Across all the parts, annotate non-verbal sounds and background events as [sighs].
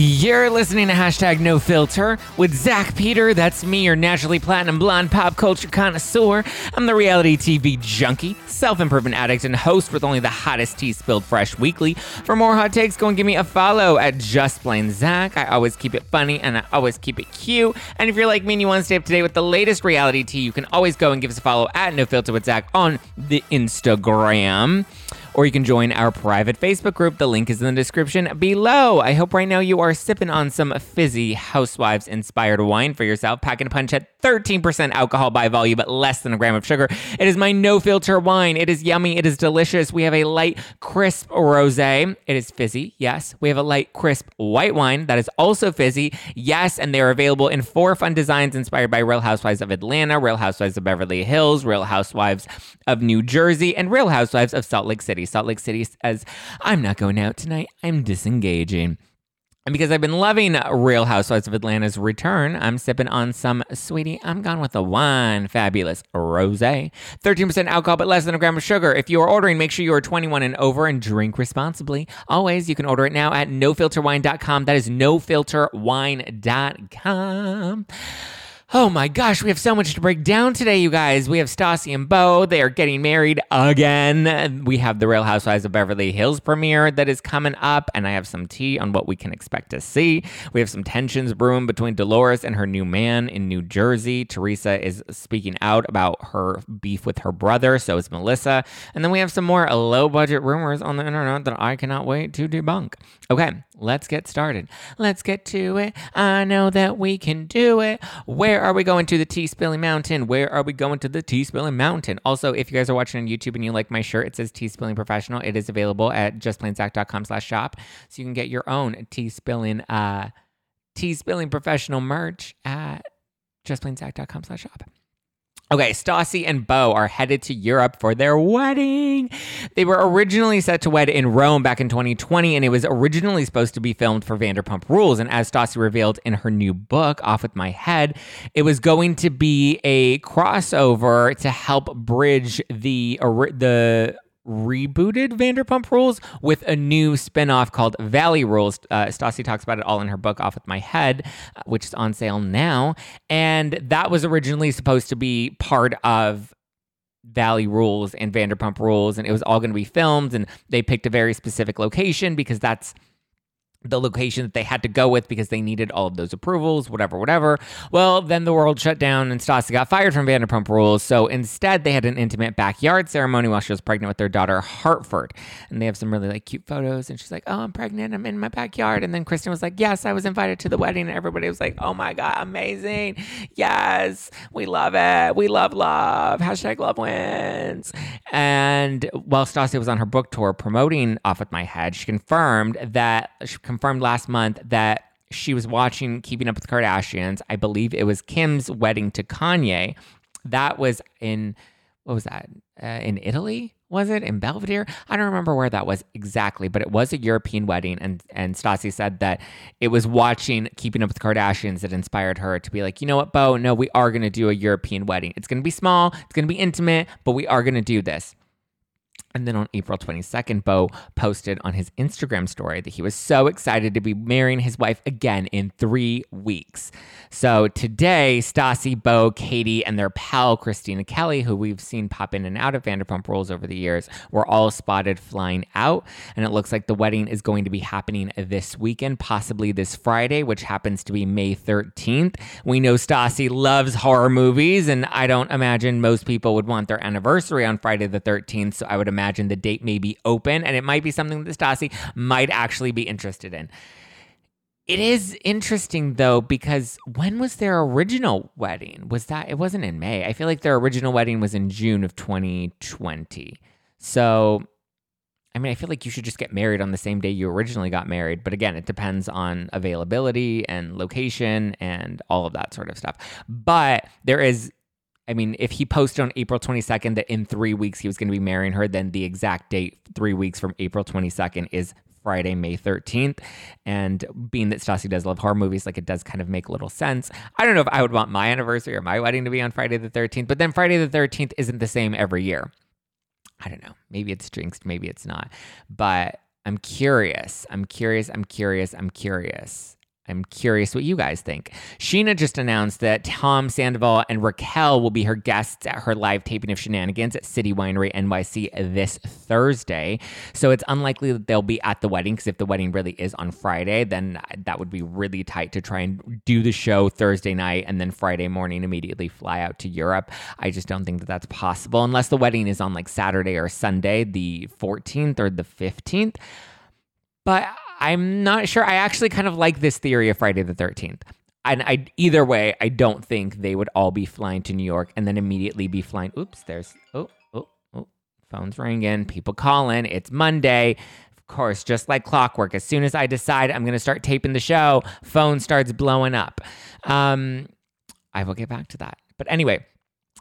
You're listening to hashtag no filter with Zach Peter. That's me, your naturally platinum blonde pop culture connoisseur. I'm the reality TV junkie, self improvement addict, and host with only the hottest tea spilled fresh weekly. For more hot takes, go and give me a follow at Just Plain Zach. I always keep it funny and I always keep it cute. And if you're like me and you want to stay up to date with the latest reality tea, you can always go and give us a follow at No Filter with Zach on the Instagram or you can join our private Facebook group. The link is in the description below. I hope right now you are sipping on some fizzy housewives inspired wine for yourself, packing a punch at 13% alcohol by volume, but less than a gram of sugar. It is my no filter wine. It is yummy. It is delicious. We have a light, crisp rose. It is fizzy. Yes. We have a light, crisp white wine that is also fizzy. Yes. And they're available in four fun designs inspired by Real Housewives of Atlanta, Real Housewives of Beverly Hills, Real Housewives of New Jersey, and Real Housewives of Salt Lake City. Salt Lake City says, I'm not going out tonight. I'm disengaging. And because I've been loving Real Housewives of Atlanta's return, I'm sipping on some sweetie. I'm gone with the wine, fabulous rose. 13% alcohol, but less than a gram of sugar. If you are ordering, make sure you are 21 and over and drink responsibly. Always, you can order it now at nofilterwine.com. That is nofilterwine.com. Oh my gosh, we have so much to break down today, you guys. We have Stassi and Beau. They are getting married again. We have the Real Housewives of Beverly Hills premiere that is coming up, and I have some tea on what we can expect to see. We have some tensions brewing between Dolores and her new man in New Jersey. Teresa is speaking out about her beef with her brother, so is Melissa. And then we have some more low budget rumors on the internet that I cannot wait to debunk. Okay, let's get started. Let's get to it. I know that we can do it. Where are we going to the tea spilling mountain? Where are we going to the tea spilling mountain? Also, if you guys are watching on YouTube and you like my shirt, it says tea spilling professional. It is available at justplainzach.com slash shop. So you can get your own tea spilling, uh, tea spilling professional merch at justplainzach.com slash shop. Okay, Stassi and Beau are headed to Europe for their wedding. They were originally set to wed in Rome back in 2020, and it was originally supposed to be filmed for Vanderpump Rules. And as Stassi revealed in her new book, Off with My Head, it was going to be a crossover to help bridge the the rebooted Vanderpump Rules with a new spinoff called Valley Rules. Uh, Stassi talks about it all in her book, Off with My Head, uh, which is on sale now. And that was originally supposed to be part of Valley Rules and Vanderpump Rules, and it was all going to be filmed. And they picked a very specific location because that's the location that they had to go with because they needed all of those approvals, whatever, whatever. Well, then the world shut down and Stassi got fired from Vanderpump Rules. So instead, they had an intimate backyard ceremony while she was pregnant with their daughter, Hartford. And they have some really like cute photos. And she's like, Oh, I'm pregnant. I'm in my backyard. And then Kristen was like, Yes, I was invited to the wedding. And everybody was like, Oh my God, amazing. Yes, we love it. We love love. Hashtag love wins. And while Stassi was on her book tour promoting Off With My Head, she confirmed that she confirmed last month that she was watching Keeping Up with the Kardashians. I believe it was Kim's wedding to Kanye. That was in, what was that? Uh, in Italy? Was it in Belvedere? I don't remember where that was exactly, but it was a European wedding. And, and Stassi said that it was watching Keeping Up with the Kardashians that inspired her to be like, you know what, Beau? No, we are going to do a European wedding. It's going to be small, it's going to be intimate, but we are going to do this. And then on April 22nd, Beau posted on his Instagram story that he was so excited to be marrying his wife again in three weeks. So today, Stassi, Beau, Katie, and their pal Christina Kelly, who we've seen pop in and out of Vanderpump Rules over the years, were all spotted flying out. And it looks like the wedding is going to be happening this weekend, possibly this Friday, which happens to be May 13th. We know Stassi loves horror movies, and I don't imagine most people would want their anniversary on Friday the 13th. So I would imagine the date may be open, and it might be something that Stassi might actually be interested in. It is interesting though because when was their original wedding? Was that it wasn't in May. I feel like their original wedding was in June of 2020. So I mean, I feel like you should just get married on the same day you originally got married, but again, it depends on availability and location and all of that sort of stuff. But there is I mean, if he posted on April 22nd that in three weeks he was going to be marrying her, then the exact date, three weeks from April 22nd, is Friday, May 13th. And being that Stassi does love horror movies, like it does kind of make a little sense. I don't know if I would want my anniversary or my wedding to be on Friday the 13th, but then Friday the 13th isn't the same every year. I don't know. Maybe it's jinxed, maybe it's not. But I'm curious. I'm curious. I'm curious. I'm curious. I'm curious what you guys think. Scheana just announced that Tom Sandoval and Raquel will be her guests at her live taping of Scheananigans at City Winery NYC this Thursday. So it's unlikely that they'll be at the wedding because if the wedding really is on Friday, then that would be really tight to try and do the show Thursday night and then Friday morning immediately fly out to Europe. I just don't think that that's possible unless the wedding is on like Saturday or Sunday, the 14th or the 15th. But I'm not sure. I actually kind of like this theory of Friday the 13th. And I either way, I don't think they would all be flying to New York and then immediately be flying. Oops, there's oh oh oh, phone's ringing, people calling. It's Monday. Of course, just like clockwork. As soon as I decide I'm going to start taping the show, phone starts blowing up. Um, I will get back to that. But anyway,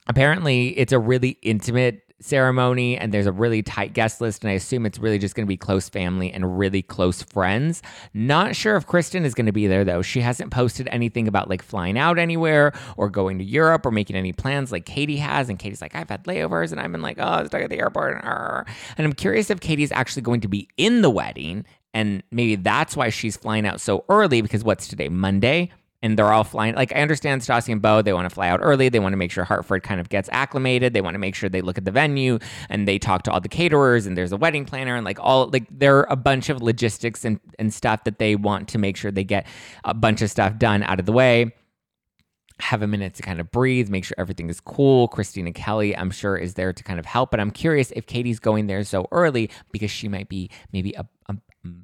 apparently it's a really intimate ceremony and there's a really tight guest list and i assume it's really just going to be close family and really close friends. Not sure if kristen is going to be there though. She hasn't posted anything about like flying out anywhere or going to europe or making any plans like katie has and katie's like i've had layovers and i've been like oh i was stuck at the airport and i'm curious if katie's actually going to be in the wedding and maybe that's why she's flying out so early because what's today monday and they're all flying. Like I understand Stassi and Beau, they want to fly out early. They want to make sure Hartford kind of gets acclimated. They want to make sure they look at the venue and they talk to all the caterers and there's a wedding planner and like all like there are a bunch of logistics and, and stuff that they want to make sure they get a bunch of stuff done out of the way. Have a minute to kind of breathe, make sure everything is cool. Christina Kelly, I'm sure, is there to kind of help. But I'm curious if Katie's going there so early because she might be maybe a, a mm,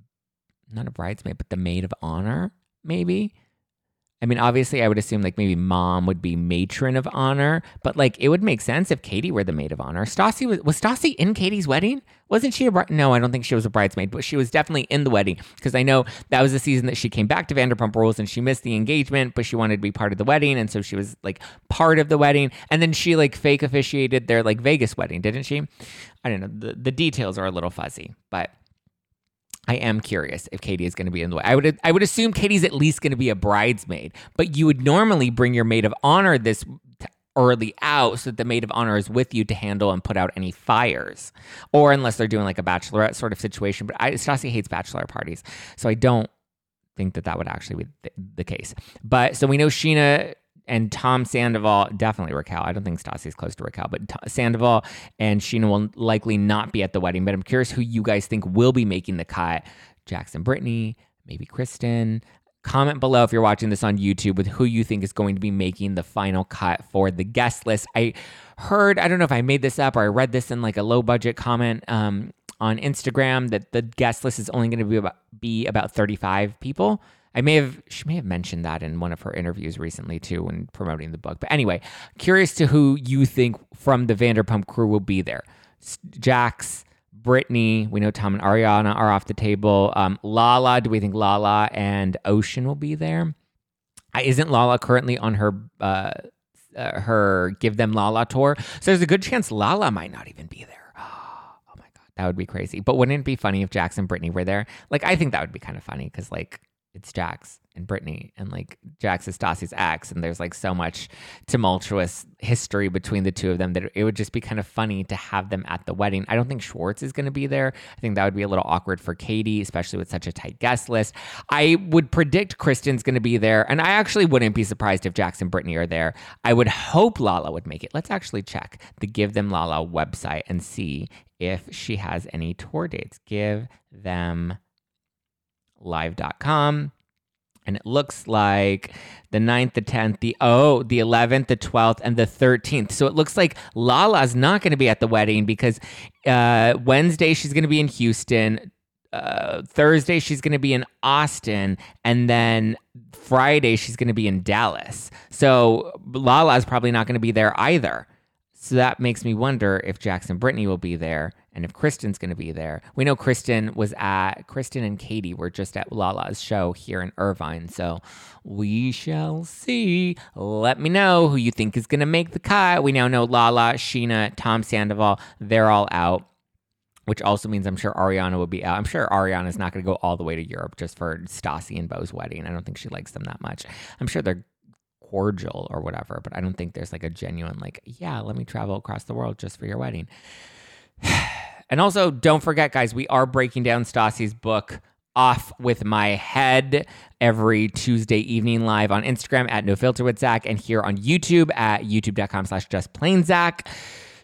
not a bridesmaid, but the maid of honor, maybe I mean, obviously, I would assume like maybe mom would be matron of honor, but like it would make sense if Katie were the maid of honor. Stassi was was Stassi in Katie's wedding? Wasn't she a? No, I don't think she was a bridesmaid, but she was definitely in the wedding because I know that was the season that she came back to Vanderpump Rules and she missed the engagement, but she wanted to be part of the wedding, and so she was like part of the wedding, and then she like fake officiated their like Vegas wedding, didn't she? I don't know. The the details are a little fuzzy, but. I am curious if Katie is going to be in the way. I would I would assume Katie's at least going to be a bridesmaid, but you would normally bring your maid of honor this early out so that the maid of honor is with you to handle and put out any fires, or unless they're doing like a bachelorette sort of situation. But I, Stassi hates bachelor parties, so I don't think that that would actually be the, the case. But so we know Scheana and Tom Sandoval, definitely Raquel. I don't think Stassi's close to Raquel, but T- Sandoval and Scheana will likely not be at the wedding. But I'm curious who you guys think will be making the cut. Jackson Brittany, maybe Kristen. Comment below if you're watching this on YouTube with who you think is going to be making the final cut for the guest list. I heard, I don't know if I made this up or I read this in like a low budget comment um, on Instagram that the guest list is only going to be about, be about 35 people. I may have she may have mentioned that in one of her interviews recently too when promoting the book. But anyway, curious to who you think from the Vanderpump crew will be there. Jax, Brittany, we know Tom and Ariana are off the table. Um, Lala, do we think Lala and Ocean will be there? Isn't Lala currently on her uh, uh, her Give Them Lala tour? So there's a good chance Lala might not even be there. [gasps] Oh my god, that would be crazy. But wouldn't it be funny if Jax and Brittany were there? Like I think that would be kind of funny because like it's Jax and Brittany, and like Jax is Stassi's ex, and there's like so much tumultuous history between the two of them that it would just be kind of funny to have them at the wedding. I don't think Schwartz is going to be there. I think that would be a little awkward for Katie, especially with such a tight guest list. I would predict Kristen's going to be there, and I actually wouldn't be surprised if Jax and Brittany are there. I would hope Lala would make it. Let's actually check the Give Them Lala website and see if she has any tour dates. Give them live.com. And it looks like the 9th, the 10th, the oh, the 11th, the 12th, and the 13th. So it looks like Lala's not going to be at the wedding because uh, Wednesday she's going to be in Houston. Uh, Thursday she's going to be in Austin, and then Friday she's going to be in Dallas. So Lala's probably not going to be there either. So that makes me wonder if Jackson Brittany will be there and if Kristen's going to be there. We know Kristen was at, Kristen and Katie were just at Lala's show here in Irvine. So we shall see. Let me know who you think is going to make the cut. We now know Lala, Scheana, Tom Sandoval, they're all out. Which also means I'm sure Ariana will be out. I'm sure Ariana's not going to go all the way to Europe just for Stassi and Beau's wedding. I don't think she likes them that much. I'm sure they're cordial or whatever, but I don't think there's like a genuine, like, yeah, let me travel across the world just for your wedding. [sighs] And also, don't forget, guys, we are breaking down Stassi's book off with my head every Tuesday evening live on Instagram at No Filter with Zach and here on YouTube at youtube.com slash just plain Zach.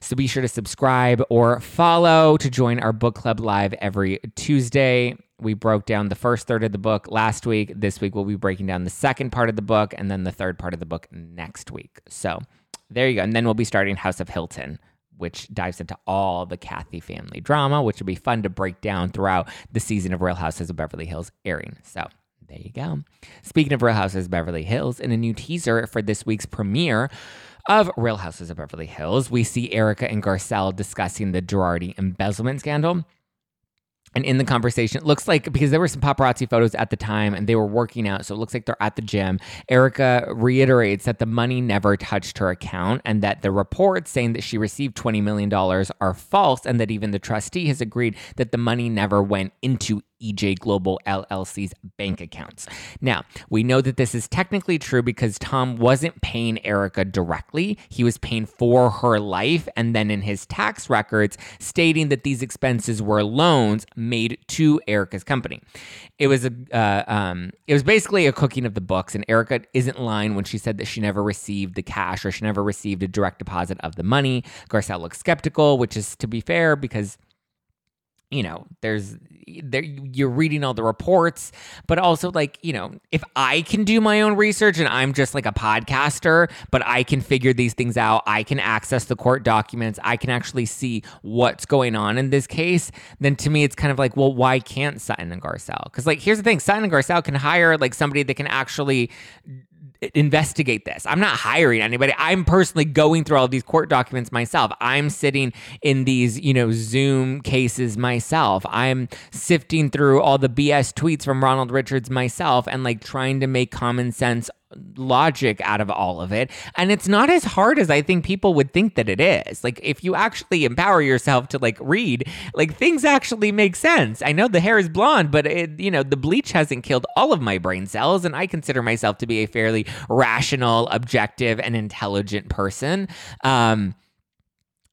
So be sure to subscribe or follow to join our book club live every Tuesday. We broke down the first third of the book last week. This week we'll be breaking down the second part of the book and then the third part of the book next week. So there you go. And then we'll be starting House of Hilton which dives into all the Kathy family drama, which will be fun to break down throughout the season of Real Houses of Beverly Hills airing. So there you go. Speaking of Real Houses of Beverly Hills, in a new teaser for this week's premiere, of Real Houses of Beverly Hills, we see Erica and Garcelle discussing the Girardi embezzlement scandal. And in the conversation, it looks like because there were some paparazzi photos at the time and they were working out, so it looks like they're at the gym. Erica reiterates that the money never touched her account and that the reports saying that she received $20 million are false and that even the trustee has agreed that the money never went into EJ Global LLC's bank accounts. Now, we know that this is technically true because Tom wasn't paying Erica directly. He was paying for her life and then in his tax records stating that these expenses were loans made to Erica's company. It was a uh, um, it was basically a cooking of the books and Erica isn't lying when she said that she never received the cash or she never received a direct deposit of the money. Garcelle looks skeptical, which is to be fair because you know there's there you're reading all the reports but also like you know if i can do my own research and i'm just like a podcaster but i can figure these things out i can access the court documents i can actually see what's going on in this case then to me it's kind of like well why can't sutton and garcelle? Because like here's the thing sutton and garcelle can hire like somebody that can actually investigate this. I'm not hiring anybody. I'm personally going through all these court documents myself. I'm sitting in these, you know, Zoom cases myself. I'm sifting through all the BS tweets from Ronald Richards myself and like trying to make common sense logic out of all of it. And it's not as hard as I think people would think that it is. Like if you actually empower yourself to like read, like things actually make sense. I know the hair is blonde, but it, you know, the bleach hasn't killed all of my brain cells and I consider myself to be a fairly rational, objective and intelligent person. Um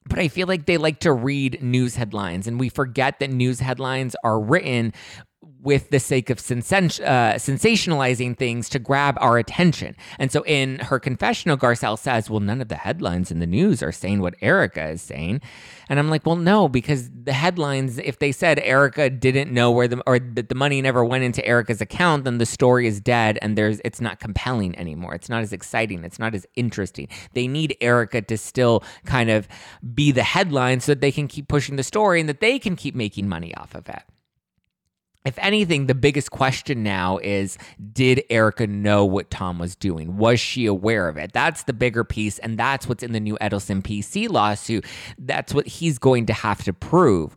but I feel like they like to read news headlines, and we forget that news headlines are written with the sake of uh, sensationalizing things to grab our attention. And so in her confessional, Garcelle says, Well, none of the headlines in the news are saying what Erica is saying. And I'm like, Well, no, because the headlines, if they said Erica didn't know where the, or that the money never went into Erica's account, then the story is dead and there's, it's not compelling anymore. It's not as exciting. It's not as interesting. They need Erica to still kind of be the headline so that they can keep pushing the story and that they can keep making money off of it if anything, the biggest question now is Did Erica know what Tom was doing? Was she aware of it? That's the bigger piece. And that's what's in the new Edelson PC lawsuit. That's what he's going to have to prove.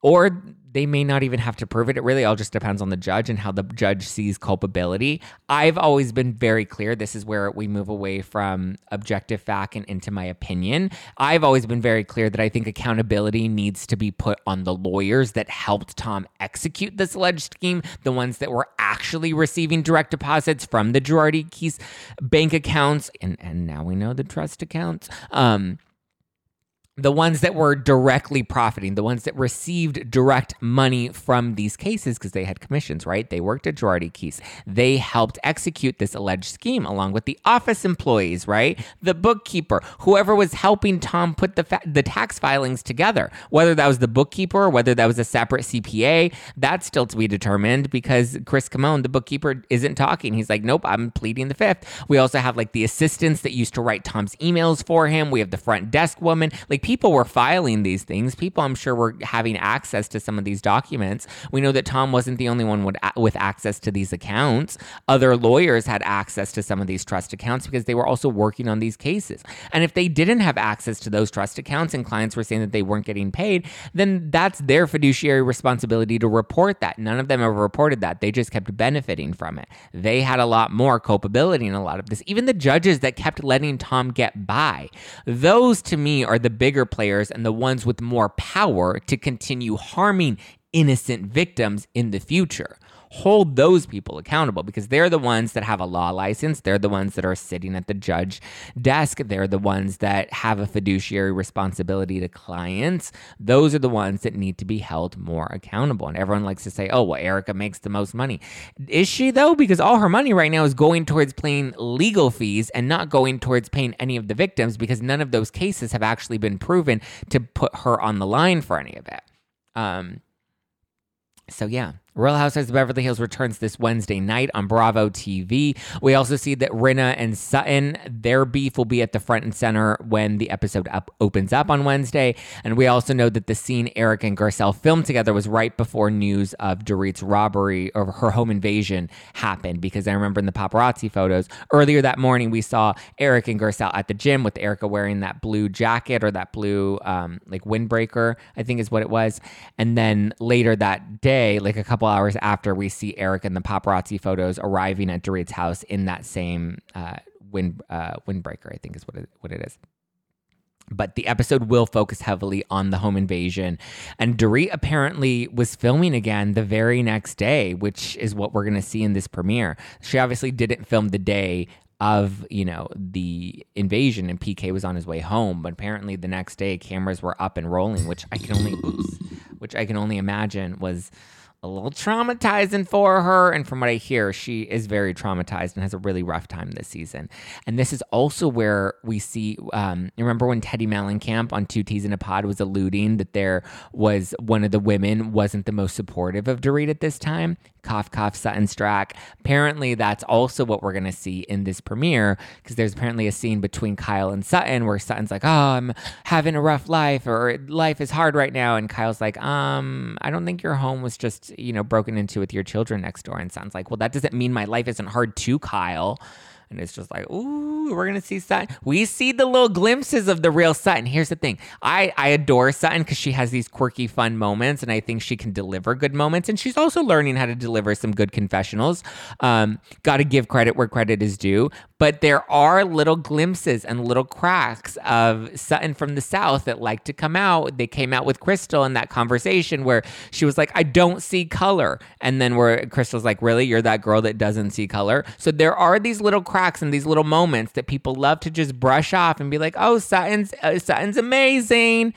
Or they may not even have to prove it. It really all just depends on the judge and how the judge sees culpability. I've always been very clear. This is where we move away from objective fact and into my opinion. I've always been very clear that I think accountability needs to be put on the lawyers that helped Tom execute this alleged scheme, the ones that were actually receiving direct deposits from the Girardi Keese bank accounts, and, and now we know the trust accounts. Um, the ones that were directly profiting, the ones that received direct money from these cases because they had commissions, right? They worked at Girardi Keese. They helped execute this alleged scheme along with the office employees, right? The bookkeeper, whoever was helping Tom put the fa- the tax filings together, whether that was the bookkeeper or whether that was a separate CPA, that's still to be determined because Chris Kamon, the bookkeeper, isn't talking. He's like, nope, I'm pleading the fifth. We also have like the assistants that used to write Tom's emails for him. We have the front desk woman. Like people were filing these things. People, I'm sure, were having access to some of these documents. We know that Tom wasn't the only one with access to these accounts. Other lawyers had access to some of these trust accounts because they were also working on these cases. And if they didn't have access to those trust accounts and clients were saying that they weren't getting paid, then that's their fiduciary responsibility to report that. None of them ever reported that. They just kept benefiting from it. They had a lot more culpability in a lot of this. Even the judges that kept letting Tom get by, those to me are the bigger players and the ones with more power to continue harming innocent victims in the future hold those people accountable because they're the ones that have a law license. They're the ones that are sitting at the judge desk. They're the ones that have a fiduciary responsibility to clients. Those are the ones that need to be held more accountable. And everyone likes to say, oh, well, Erica makes the most money. Is she, though? Because all her money right now is going towards paying legal fees and not going towards paying any of the victims because none of those cases have actually been proven to put her on the line for any of it. Um, so, yeah. Real Housewives of Beverly Hills returns this Wednesday night on Bravo TV. We also see that Rinna and Sutton, their beef will be at the front and center when the episode up opens up on Wednesday. And we also know that the scene Erica and Garcelle filmed together was right before news of Dorit's robbery or her home invasion happened. Because I remember in the paparazzi photos earlier that morning, we saw Erica and Garcelle at the gym with Erica wearing that blue jacket or that blue um, like windbreaker, I think is what it was. And then later that day, like a couple couple hours after we see Eric and the paparazzi photos arriving at Dorit's house in that same uh, wind uh, windbreaker, I think is what it, what it is. But the episode will focus heavily on the home invasion. And Dorit apparently was filming again the very next day, which is what we're going to see in this premiere. She obviously didn't film the day of you know the invasion and PK was on his way home but apparently the next day cameras were up and rolling which I can only which I can only imagine was a little traumatizing for her. And from what I hear, she is very traumatized and has a really rough time this season. And this is also where we see, um, remember when Teddi Mellencamp on Two T's in a Pod was alluding that there was one of the women wasn't the most supportive of Dorit at this time? Cough, cough, Sutton Stracke. Apparently, that's also what we're going to see in this premiere because there's apparently a scene between Kyle and Sutton where Sutton's like, oh, I'm having a rough life or life is hard right now. And Kyle's like, um, I don't think your home was just you know, broken into with your children next door and sounds like, well, that doesn't mean my life isn't hard too, Kyle. And it's just like, ooh, we're gonna see Sutton. We see the little glimpses of the real Sutton. Here's the thing: I I adore Sutton because she has these quirky, fun moments, and I think she can deliver good moments. And she's also learning how to deliver some good confessionals. Um, Got to give credit where credit is due. But there are little glimpses and little cracks of Sutton from the South that like to come out. They came out with Crystal in that conversation where she was like, I don't see color. And then where Crystal's like, Really? You're that girl that doesn't see color? So there are these little cracks and these little moments that people love to just brush off and be like, Oh, Sutton's, uh, Sutton's amazing.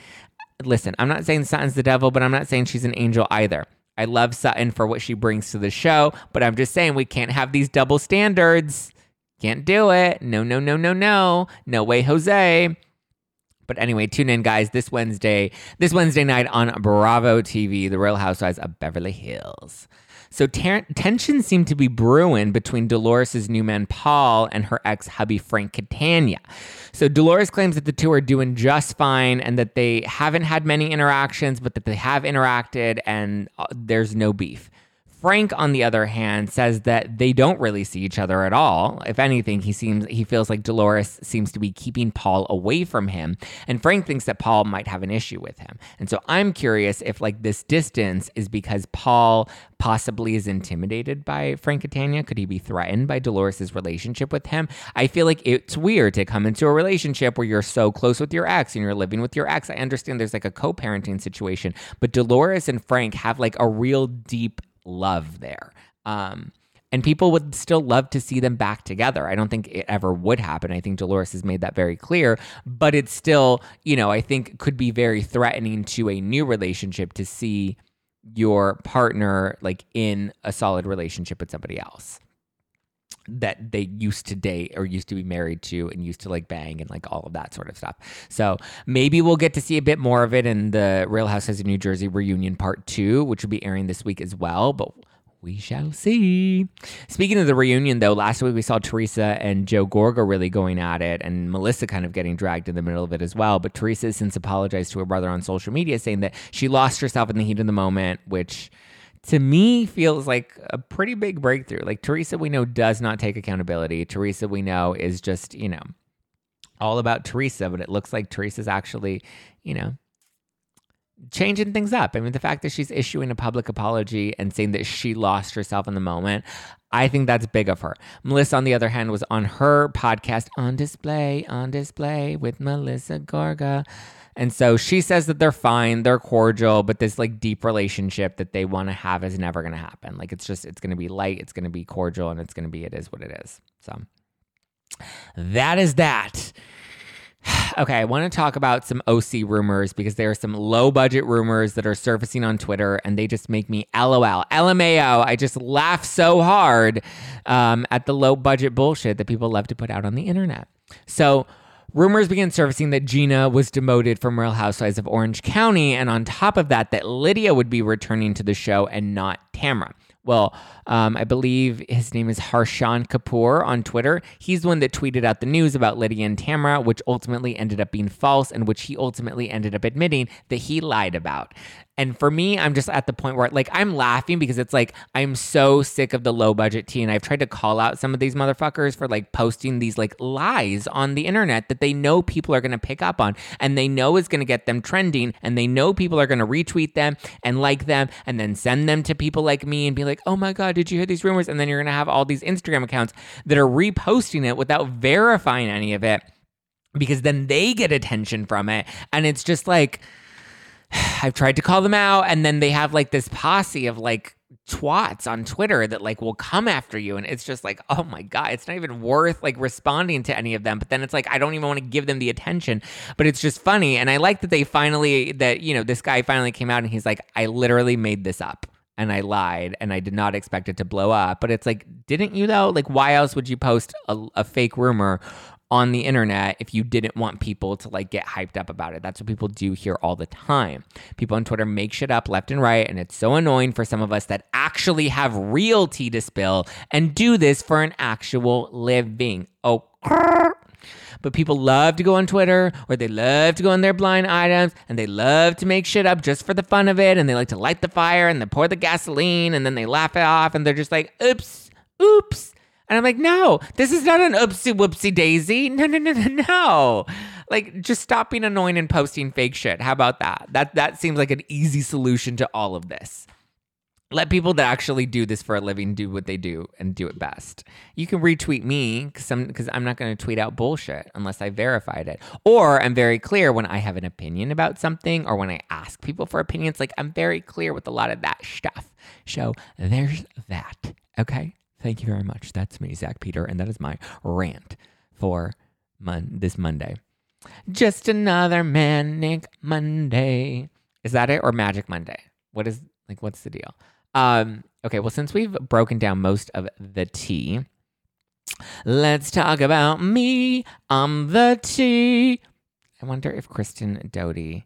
Listen, I'm not saying Sutton's the devil, but I'm not saying she's an angel either. I love Sutton for what she brings to the show, but I'm just saying we can't have these double standards. Can't do it. No, no, no, no, no. No way, Jose. But anyway, tune in, guys, this Wednesday, this Wednesday night on Bravo TV, The Real Housewives of Beverly Hills. So ter- tensions seem to be brewing between Dolores' new man Paul and her ex hubby Frank Catania. So Dolores claims that the two are doing just fine and that they haven't had many interactions, but that they have interacted and uh, there's no beef. Frank, on the other hand, says that they don't really see each other at all. If anything, he seems he feels like Dolores seems to be keeping Paul away from him, and Frank thinks that Paul might have an issue with him. And so I'm curious if like this distance is because Paul possibly is intimidated by Frank Catania. Could he be threatened by Dolores's relationship with him? I feel like it's weird to come into a relationship where you're so close with your ex and you're living with your ex. I understand there's like a co-parenting situation, but Dolores and Frank have like a real deep love there. Um, and people would still love to see them back together. I don't think it ever would happen. I think Dolores has made that very clear, but it's still, you know, I think could be very threatening to a new relationship to see your partner like in a solid relationship with somebody else that they used to date or used to be married to and used to like bang and like all of that sort of stuff. So maybe we'll get to see a bit more of it in the Real Housewives of New Jersey reunion part two, which will be airing this week as well. But we shall see. Speaking of the reunion, though, last week we saw Teresa and Joe Gorga really going at it, and Melissa kind of getting dragged in the middle of it as well. But Teresa has since apologized to her brother on social media, saying that she lost herself in the heat of the moment, which to me feels like a pretty big breakthrough. Like Teresa, we know, does not take accountability. Teresa, we know, is just, you know, all about Teresa, but it looks like Teresa's actually, you know, changing things up. I mean, the fact that she's issuing a public apology and saying that she lost herself in the moment, I think that's big of her. Melissa, on the other hand, was on her podcast, On Display, On Display with Melissa Gorga And so she says that they're fine, they're cordial, but this like deep relationship that they want to have is never going to happen. Like it's just, it's going to be light, it's going to be cordial, and it's going to be, it is what it is. So that is that. [sighs] Okay, I want to talk about some OC rumors because there are some low budget rumors that are surfacing on Twitter and they just make me LOL. LMAO. I just laugh so hard um, at the low budget bullshit that people love to put out on the internet. So, rumors began surfacing that Gina was demoted from Real Housewives of Orange County. And on top of that, that Lydia would be returning to the show and not Tamra. Well, um, I believe his name is Harshan Kapoor on Twitter. He's the one that tweeted out the news about Lydia and Tamra, which ultimately ended up being false and which he ultimately ended up admitting that he lied about. And for me, I'm just at the point where like I'm laughing because it's like I'm so sick of the low budget tea. And I've tried to call out some of these motherfuckers for like posting these like lies on the internet that they know people are gonna pick up on and they know is gonna get them trending and they know people are gonna retweet them and like them and then send them to people like me and be like, oh my God, did you hear these rumors? And then you're gonna have all these Instagram accounts that are reposting it without verifying any of it because then they get attention from it. And it's just like, I've tried to call them out, and then they have like this posse of like twats on Twitter that like will come after you. And it's just like, oh my God, it's not even worth like responding to any of them. But then it's like, I don't even want to give them the attention. But it's just funny. And I like that they finally, that, you know, this guy finally came out and he's like, I literally made this up and I lied and I did not expect it to blow up. But it's like, didn't you though? Like, why else would you post a, a fake rumor on the internet if you didn't want people to like get hyped up about it. That's what people do here all the time. People on Twitter make shit up left and right, and it's so annoying for some of us that actually have real tea to spill and do this for an actual living. Oh, but people love to go on Twitter or they love to go on their blind items and they love to make shit up just for the fun of it and they like to light the fire and they pour the gasoline and then they laugh it off and they're just like, oops, oops. And I'm like, no, this is not an oopsie whoopsie daisy. No, no, no, no, no. Like, just stop being annoying and posting fake shit. How about that? That that seems like an easy solution to all of this. Let people that actually do this for a living do what they do and do it best. You can retweet me because I'm because I'm not going to tweet out bullshit unless I verified it. Or I'm very clear when I have an opinion about something or when I ask people for opinions. Like I'm very clear with a lot of that stuff. So there's that. Okay. Thank you very much. That's me, Zach Peter, and that is my rant for mon- this Monday. Just another manic Monday. Is that it or Magic Monday? What is like? What's the deal? Um, okay, well, since we've broken down most of the tea, let's talk about me. I'm the tea. I wonder if Kristen Doute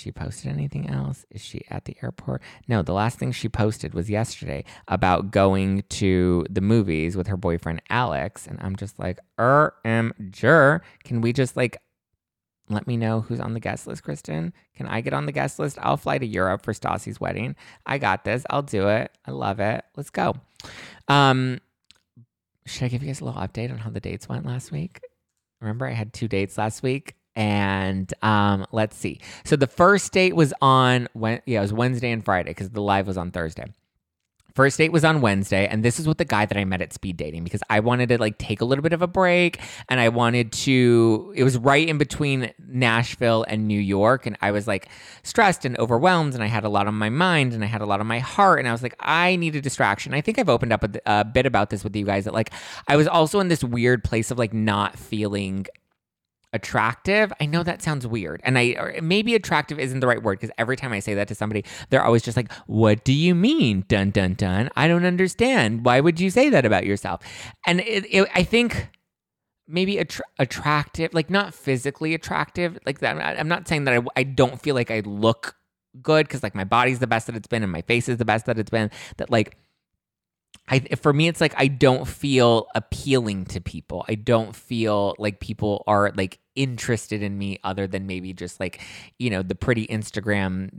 she posted anything else? Is she at the airport? No, the last thing she posted was yesterday about going to the movies with her boyfriend Alex. And I'm just like, er, am, jur. Can we just like let me know who's on the guest list, Kristen? Can I get on the guest list? I'll fly to Europe for Stassi's wedding. I got this. I'll do it. I love it. Let's go. Um, should I give you guys a little update on how the dates went last week? Remember, I had two dates last week. And um, let's see. So the first date was on when yeah, it was Wednesday and Friday because the live was on Thursday. First date was on Wednesday, and this is with the guy that I met at speed dating because I wanted to like take a little bit of a break and I wanted to it was right in between Nashville and New York and I was like stressed and overwhelmed and I had a lot on my mind and I had a lot on my heart and I was like I need a distraction. I think I've opened up a, a bit about this with you guys that like I was also in this weird place of like not feeling attractive. I know that sounds weird. And I maybe attractive isn't the right word because every time I say that to somebody, they're always just like, "What do you mean?" Dun dun dun. I don't understand. Why would you say that about yourself? And it, it, I think maybe att- attractive, like not physically attractive, like that. I'm not saying that I, I don't feel like I look good because like my body's the best that it's been and my face is the best that it's been. That like I, for me, it's like I don't feel appealing to people. I don't feel like people are like interested in me other than maybe just like, you know, the pretty Instagram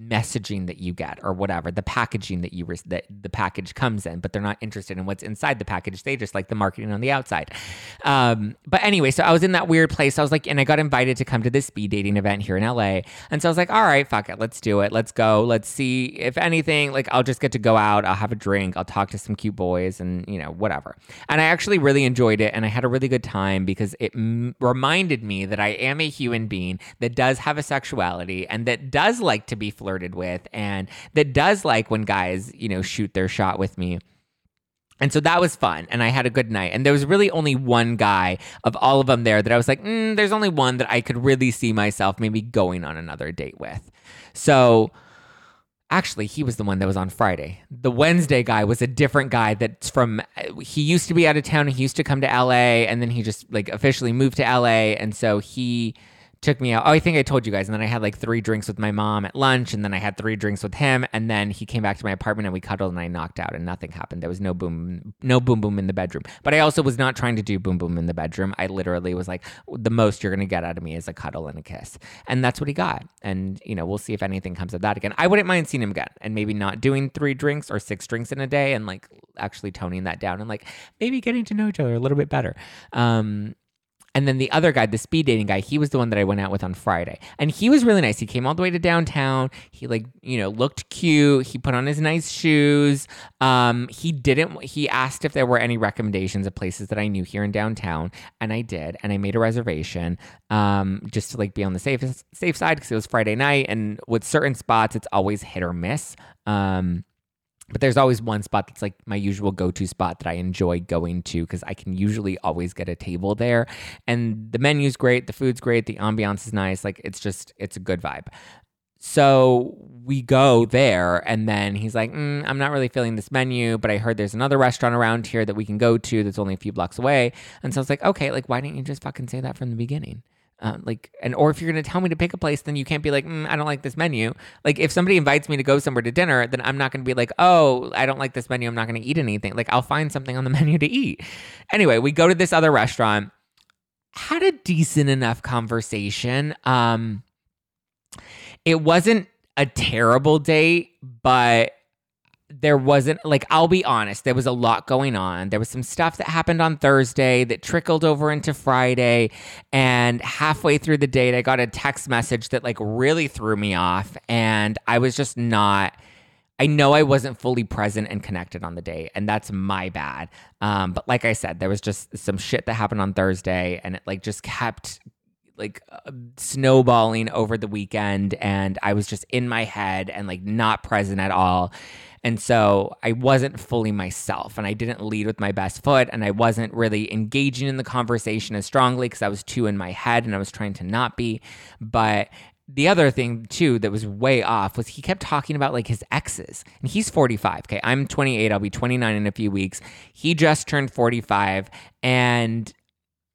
messaging that you get or whatever the packaging that you re- that the package comes in but they're not interested in what's inside the package. They just like the marketing on the outside. Um, but anyway so i was in that weird place. I was like and i got invited to come to this speed dating event here in la and so i was like all right fuck it let's do it. Let's go. Let's see if anything like i'll just get to go out. I'll have a drink. I'll talk to some cute boys and you know whatever. And i actually really enjoyed it and i had a really good time because it m- reminded me that i am a human being that does have a sexuality and that does like to be flirted with and that does like when guys, you know, shoot their shot with me. And so that was fun, and I had a good night. And there was really only one guy of all of them there that I was like, mm, there's only one that I could really see myself maybe going on another date with. So actually, he was the one that was on Friday. The Wednesday guy was a different guy that's from, he used to be out of town. He used to come to LA, and then he just like officially moved to LA. And so he, took me out. Oh, I think I told you guys. And then I had like three drinks with my mom at lunch, and then I had three drinks with him, and then he came back to my apartment and we cuddled and I knocked out and nothing happened. There was no boom, no boom boom in the bedroom. But I also was not trying to do boom boom in the bedroom. I literally was like, the most you're gonna get out of me is a cuddle and a kiss, and that's what he got. And you know, we'll see if anything comes of that again. I wouldn't mind seeing him again, and maybe not doing three drinks or six drinks in a day, and like actually toning that down and like maybe getting to know each other a little bit better. Um, and then the other guy, the speed dating guy, he was the one that I went out with on Friday. And he was really nice. He came all the way to downtown. He like, you know, looked cute. He put on his nice shoes. Um, he didn't he asked if there were any recommendations of places that I knew here in downtown, and I did, and I made a reservation. Um, just to like be on the safe safe side because it was Friday night and with certain spots it's always hit or miss. Um, but there's always one spot that's like my usual go-to spot that I enjoy going to because I can usually always get a table there, and the menu's great, the food's great, the ambiance is nice. Like it's just it's a good vibe. So we go there, and then he's like, mm, "I'm not really feeling this menu, but I heard there's another restaurant around here that we can go to that's only a few blocks away." And so I was like, "Okay, like why didn't you just fucking say that from the beginning?" Uh, like and or if you're gonna tell me to pick a place then you can't be like mm, i don't like this menu. Like if somebody invites me to go somewhere to dinner then i'm not gonna be like oh i don't like this menu. I'm not gonna eat anything. Like i'll find something on the [laughs] menu to eat. Anyway we go to this other restaurant had a decent enough conversation. Um it wasn't a terrible date but there wasn't like I'll be honest, there was a lot going on. There was some stuff that happened on Thursday that trickled over into Friday and halfway through the date I got a text message that like really threw me off and I was just not I know I wasn't fully present and connected on the date, and that's my bad. Um, but like I said, there was just some shit that happened on Thursday, and it like just kept like uh, snowballing over the weekend, and I was just in my head and like not present at all. And so I wasn't fully myself and I didn't lead with my best foot and I wasn't really engaging in the conversation as strongly because I was too in my head and I was trying to not be. But the other thing too that was way off was he kept talking about like his exes and he's 45 okay? I'm 28 i'll be 29 in a few weeks. He just turned 45 and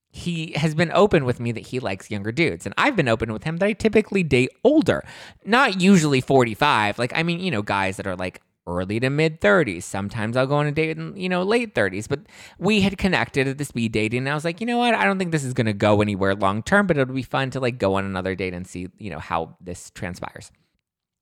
he has been open with me that he likes younger dudes and i've been open with him that i typically date older not usually 45 like i mean you know guys that are like early to mid 30s. Sometimes I'll go on a date in, you know, late 30s. But we had connected at the speed dating and I was like, you know what? I don't think this is going to go anywhere long term, but it'll be fun to like go on another date and see, you know, how this transpires.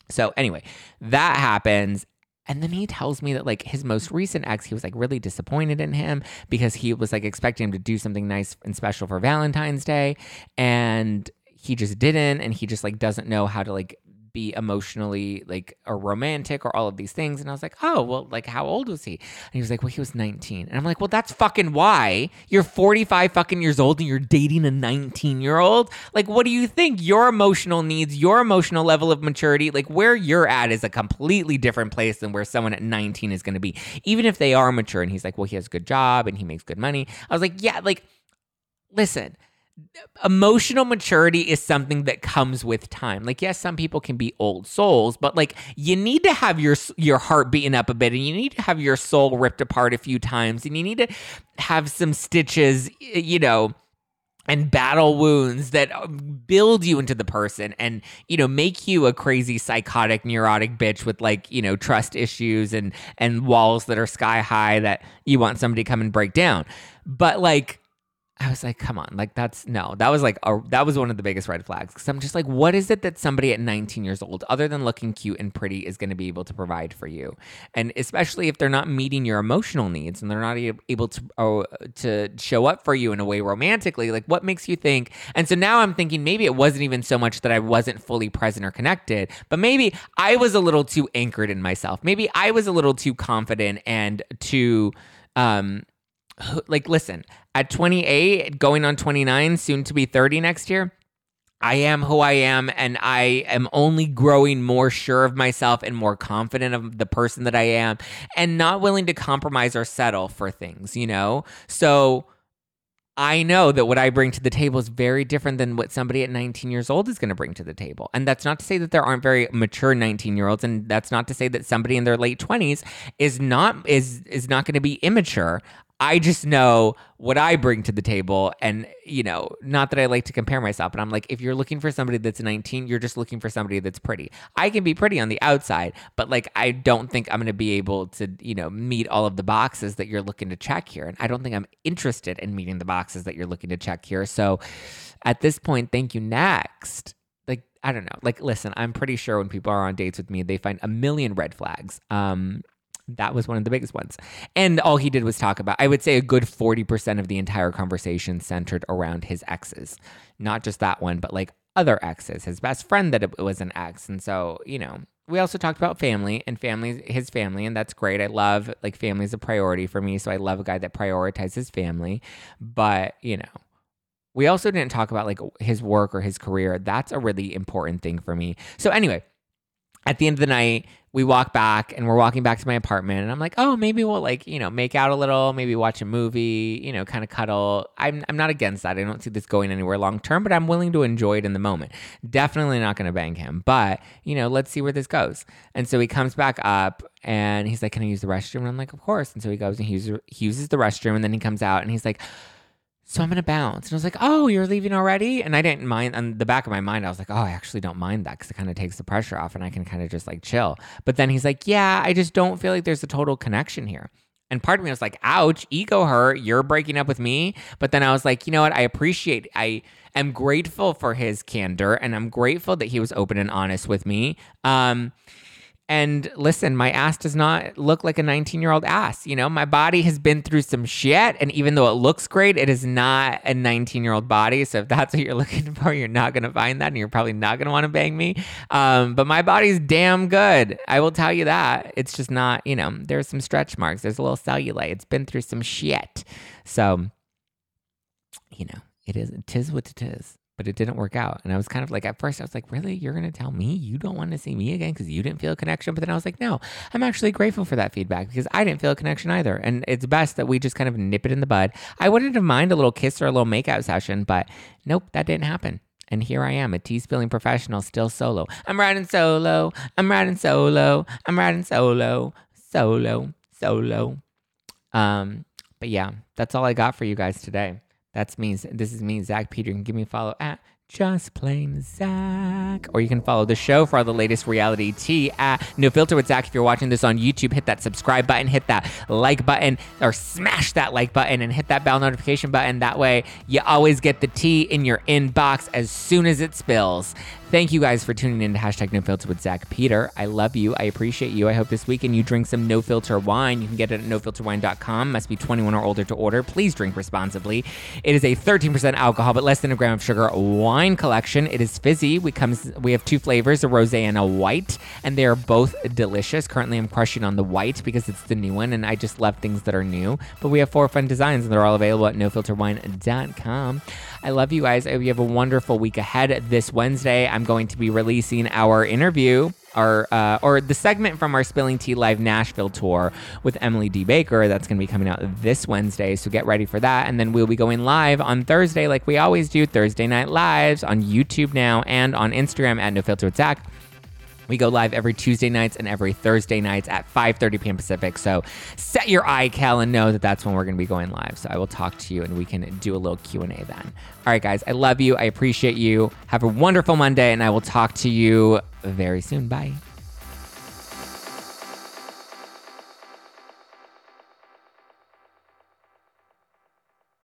So anyway, that happens. And then he tells me that like his most recent ex, he was like really disappointed in him because he was like expecting him to do something nice and special for Valentine's Day. And he just didn't. And he just like doesn't know how to like be emotionally like a romantic or all of these things. And I was like, oh, well, like how old was he? And he was like, well, he was 19. And I'm like, well, that's fucking why you're 45 fucking years old and you're dating a 19 year old. Like, what do you think? Your emotional needs, your emotional level of maturity, like where you're at is a completely different place than where someone at 19 is going to be, even if they are mature. And he's like, well, he has a good job and he makes good money. I was like, yeah, like, listen emotional maturity is something that comes with time. Like yes, some people can be old souls, but like you need to have your your heart beaten up a bit and you need to have your soul ripped apart a few times and you need to have some stitches, you know, and battle wounds that uh, build you into the person and you know make you a crazy psychotic neurotic bitch with like you know trust issues and and walls that are sky high that you want somebody to come and break down but like I was like, come on, like that's no, that was like a, that was one of the biggest red flags because I'm just like, what is it that somebody at 19 years old, other than looking cute and pretty, is going to be able to provide for you, and especially if they're not meeting your emotional needs and they're not able to oh, to show up for you in a way romantically, like what makes you think? And so now I'm thinking maybe it wasn't even so much that I wasn't fully present or connected, but maybe I was a little too anchored in myself. Maybe I was a little too confident and too um like listen, at 28, going on 29, soon to be 30 next year, I am who I am, and I am only growing more sure of myself and more confident of the person that I am, and not willing to compromise or settle for things, you know? So I know that what I bring to the table is very different than what somebody at 19 years old is going to bring to the table. And that's not to say that there aren't very mature 19 year olds, and that's not to say that somebody in their late 20s is not is is not going to be immature. I just know what I bring to the table. And, you know, not that I like to compare myself, but I'm like, if you're looking for somebody that's 19, you're just looking for somebody that's pretty. I can be pretty on the outside, but like, I don't think I'm going to be able to, you know, meet all of the boxes that you're looking to check here. And I don't think I'm interested in meeting the boxes that you're looking to check here. So at this point, thank you. Next. Like, I don't know. Like, listen, I'm pretty sure when people are on dates with me, they find a million red flags. Um, that was one of the biggest ones. And all he did was talk about, I would say a good 40% of the entire conversation centered around his exes. Not just that one, but like other exes, his best friend that it was an ex. And so, you know, we also talked about family and family, his family, and that's great. I love like family is a priority for me. So I love a guy that prioritizes family. But, you know, we also didn't talk about like his work or his career. That's a really important thing for me. So, anyway, at the end of the night, we walk back and we're walking back to my apartment and I'm like, oh, maybe we'll like, you know, make out a little, maybe watch a movie, you know, kind of cuddle. I'm, I'm not against that. I don't see this going anywhere long term, but I'm willing to enjoy it in the moment. Definitely not going to bang him, but, you know, let's see where this goes. And so he comes back up and he's like, can I use the restroom? And I'm like, of course. And so he goes and he uses, he uses the restroom and then he comes out and he's like, so I'm gonna bounce. And I was like, oh, you're leaving already? And I didn't mind. On the back of my mind, I was like, oh, I actually don't mind that because it kind of takes the pressure off and I can kind of just like chill. But then he's like, yeah, I just don't feel like there's a total connection here. And part of me was like, ouch, ego hurt. You're breaking up with me. But then I was like, you know what? I appreciate, I am grateful for his candor and I'm grateful that he was open and honest with me. Um, and listen, my ass does not look like a 19 year old ass. You know, my body has been through some shit. And even though it looks great, it is not a 19 year old body. So if that's what you're [laughs] looking for, you're not going to find that. And you're probably not going to want to bang me. Um, but my body's damn good. I will tell you that. It's just not, you know, there's some stretch marks. There's a little cellulite. It's been through some shit. So, you know, it is, tis what it is but it didn't work out. And I was kind of like, at first, I was like, really? You're going to tell me you don't want to see me again because you didn't feel a connection? But then I was like, no, I'm actually grateful for that feedback because I didn't feel a connection either. And it's best that we just kind of nip it in the bud. I wouldn't have mind a little kiss or a little makeout session, but nope, that didn't happen. And here I am, a tea spilling professional, still solo. I'm riding solo. I'm riding solo. I'm riding solo. Solo. Solo. Um, but yeah, that's all I got for you guys today. That's me. This is me, Zack Peter. You can give me a follow at just plain Zack. Or you can follow the show for all the latest reality tea at No Filter with Zack. If you're watching this on YouTube, hit that subscribe button, hit that like button, or smash that like button and hit that bell notification button. That way, you always get the tea in your inbox as soon as it spills. Thank you guys for tuning in to hashtag no filter with Zack Peter. I love you. I appreciate you. I hope this weekend you drink some no filter wine. You can get it at nofilterwine.com. Must be 21 or older to order. Please drink responsibly. It is a 13% alcohol, but less than a gram of sugar wine collection. It is fizzy. We comes we have two flavors, a rose and a white, and they are both delicious. Currently I'm crushing on the white because it's the new one and I just love things that are new. But we have four fun designs and they're all available at nofilterwine.com. I love you guys. I hope you have a wonderful week ahead. This Wednesday, I'm going to be releasing our interview our uh, or the segment from our Spilling Tea Live Nashville tour with Emily D. Baker. That's going to be coming out this Wednesday, so get ready for that. And then we'll be going live on Thursday, like we always do, Thursday night lives on YouTube now and on Instagram at No Filter with Zack. We go live every Tuesday nights and every Thursday nights at 5:30 p.m. Pacific. So set your iCal and know that that's when we're going to be going live. So I will talk to you and we can do a little Q&A then. All right guys, I love you. I appreciate you. Have a wonderful Monday and I will talk to you very soon. Bye.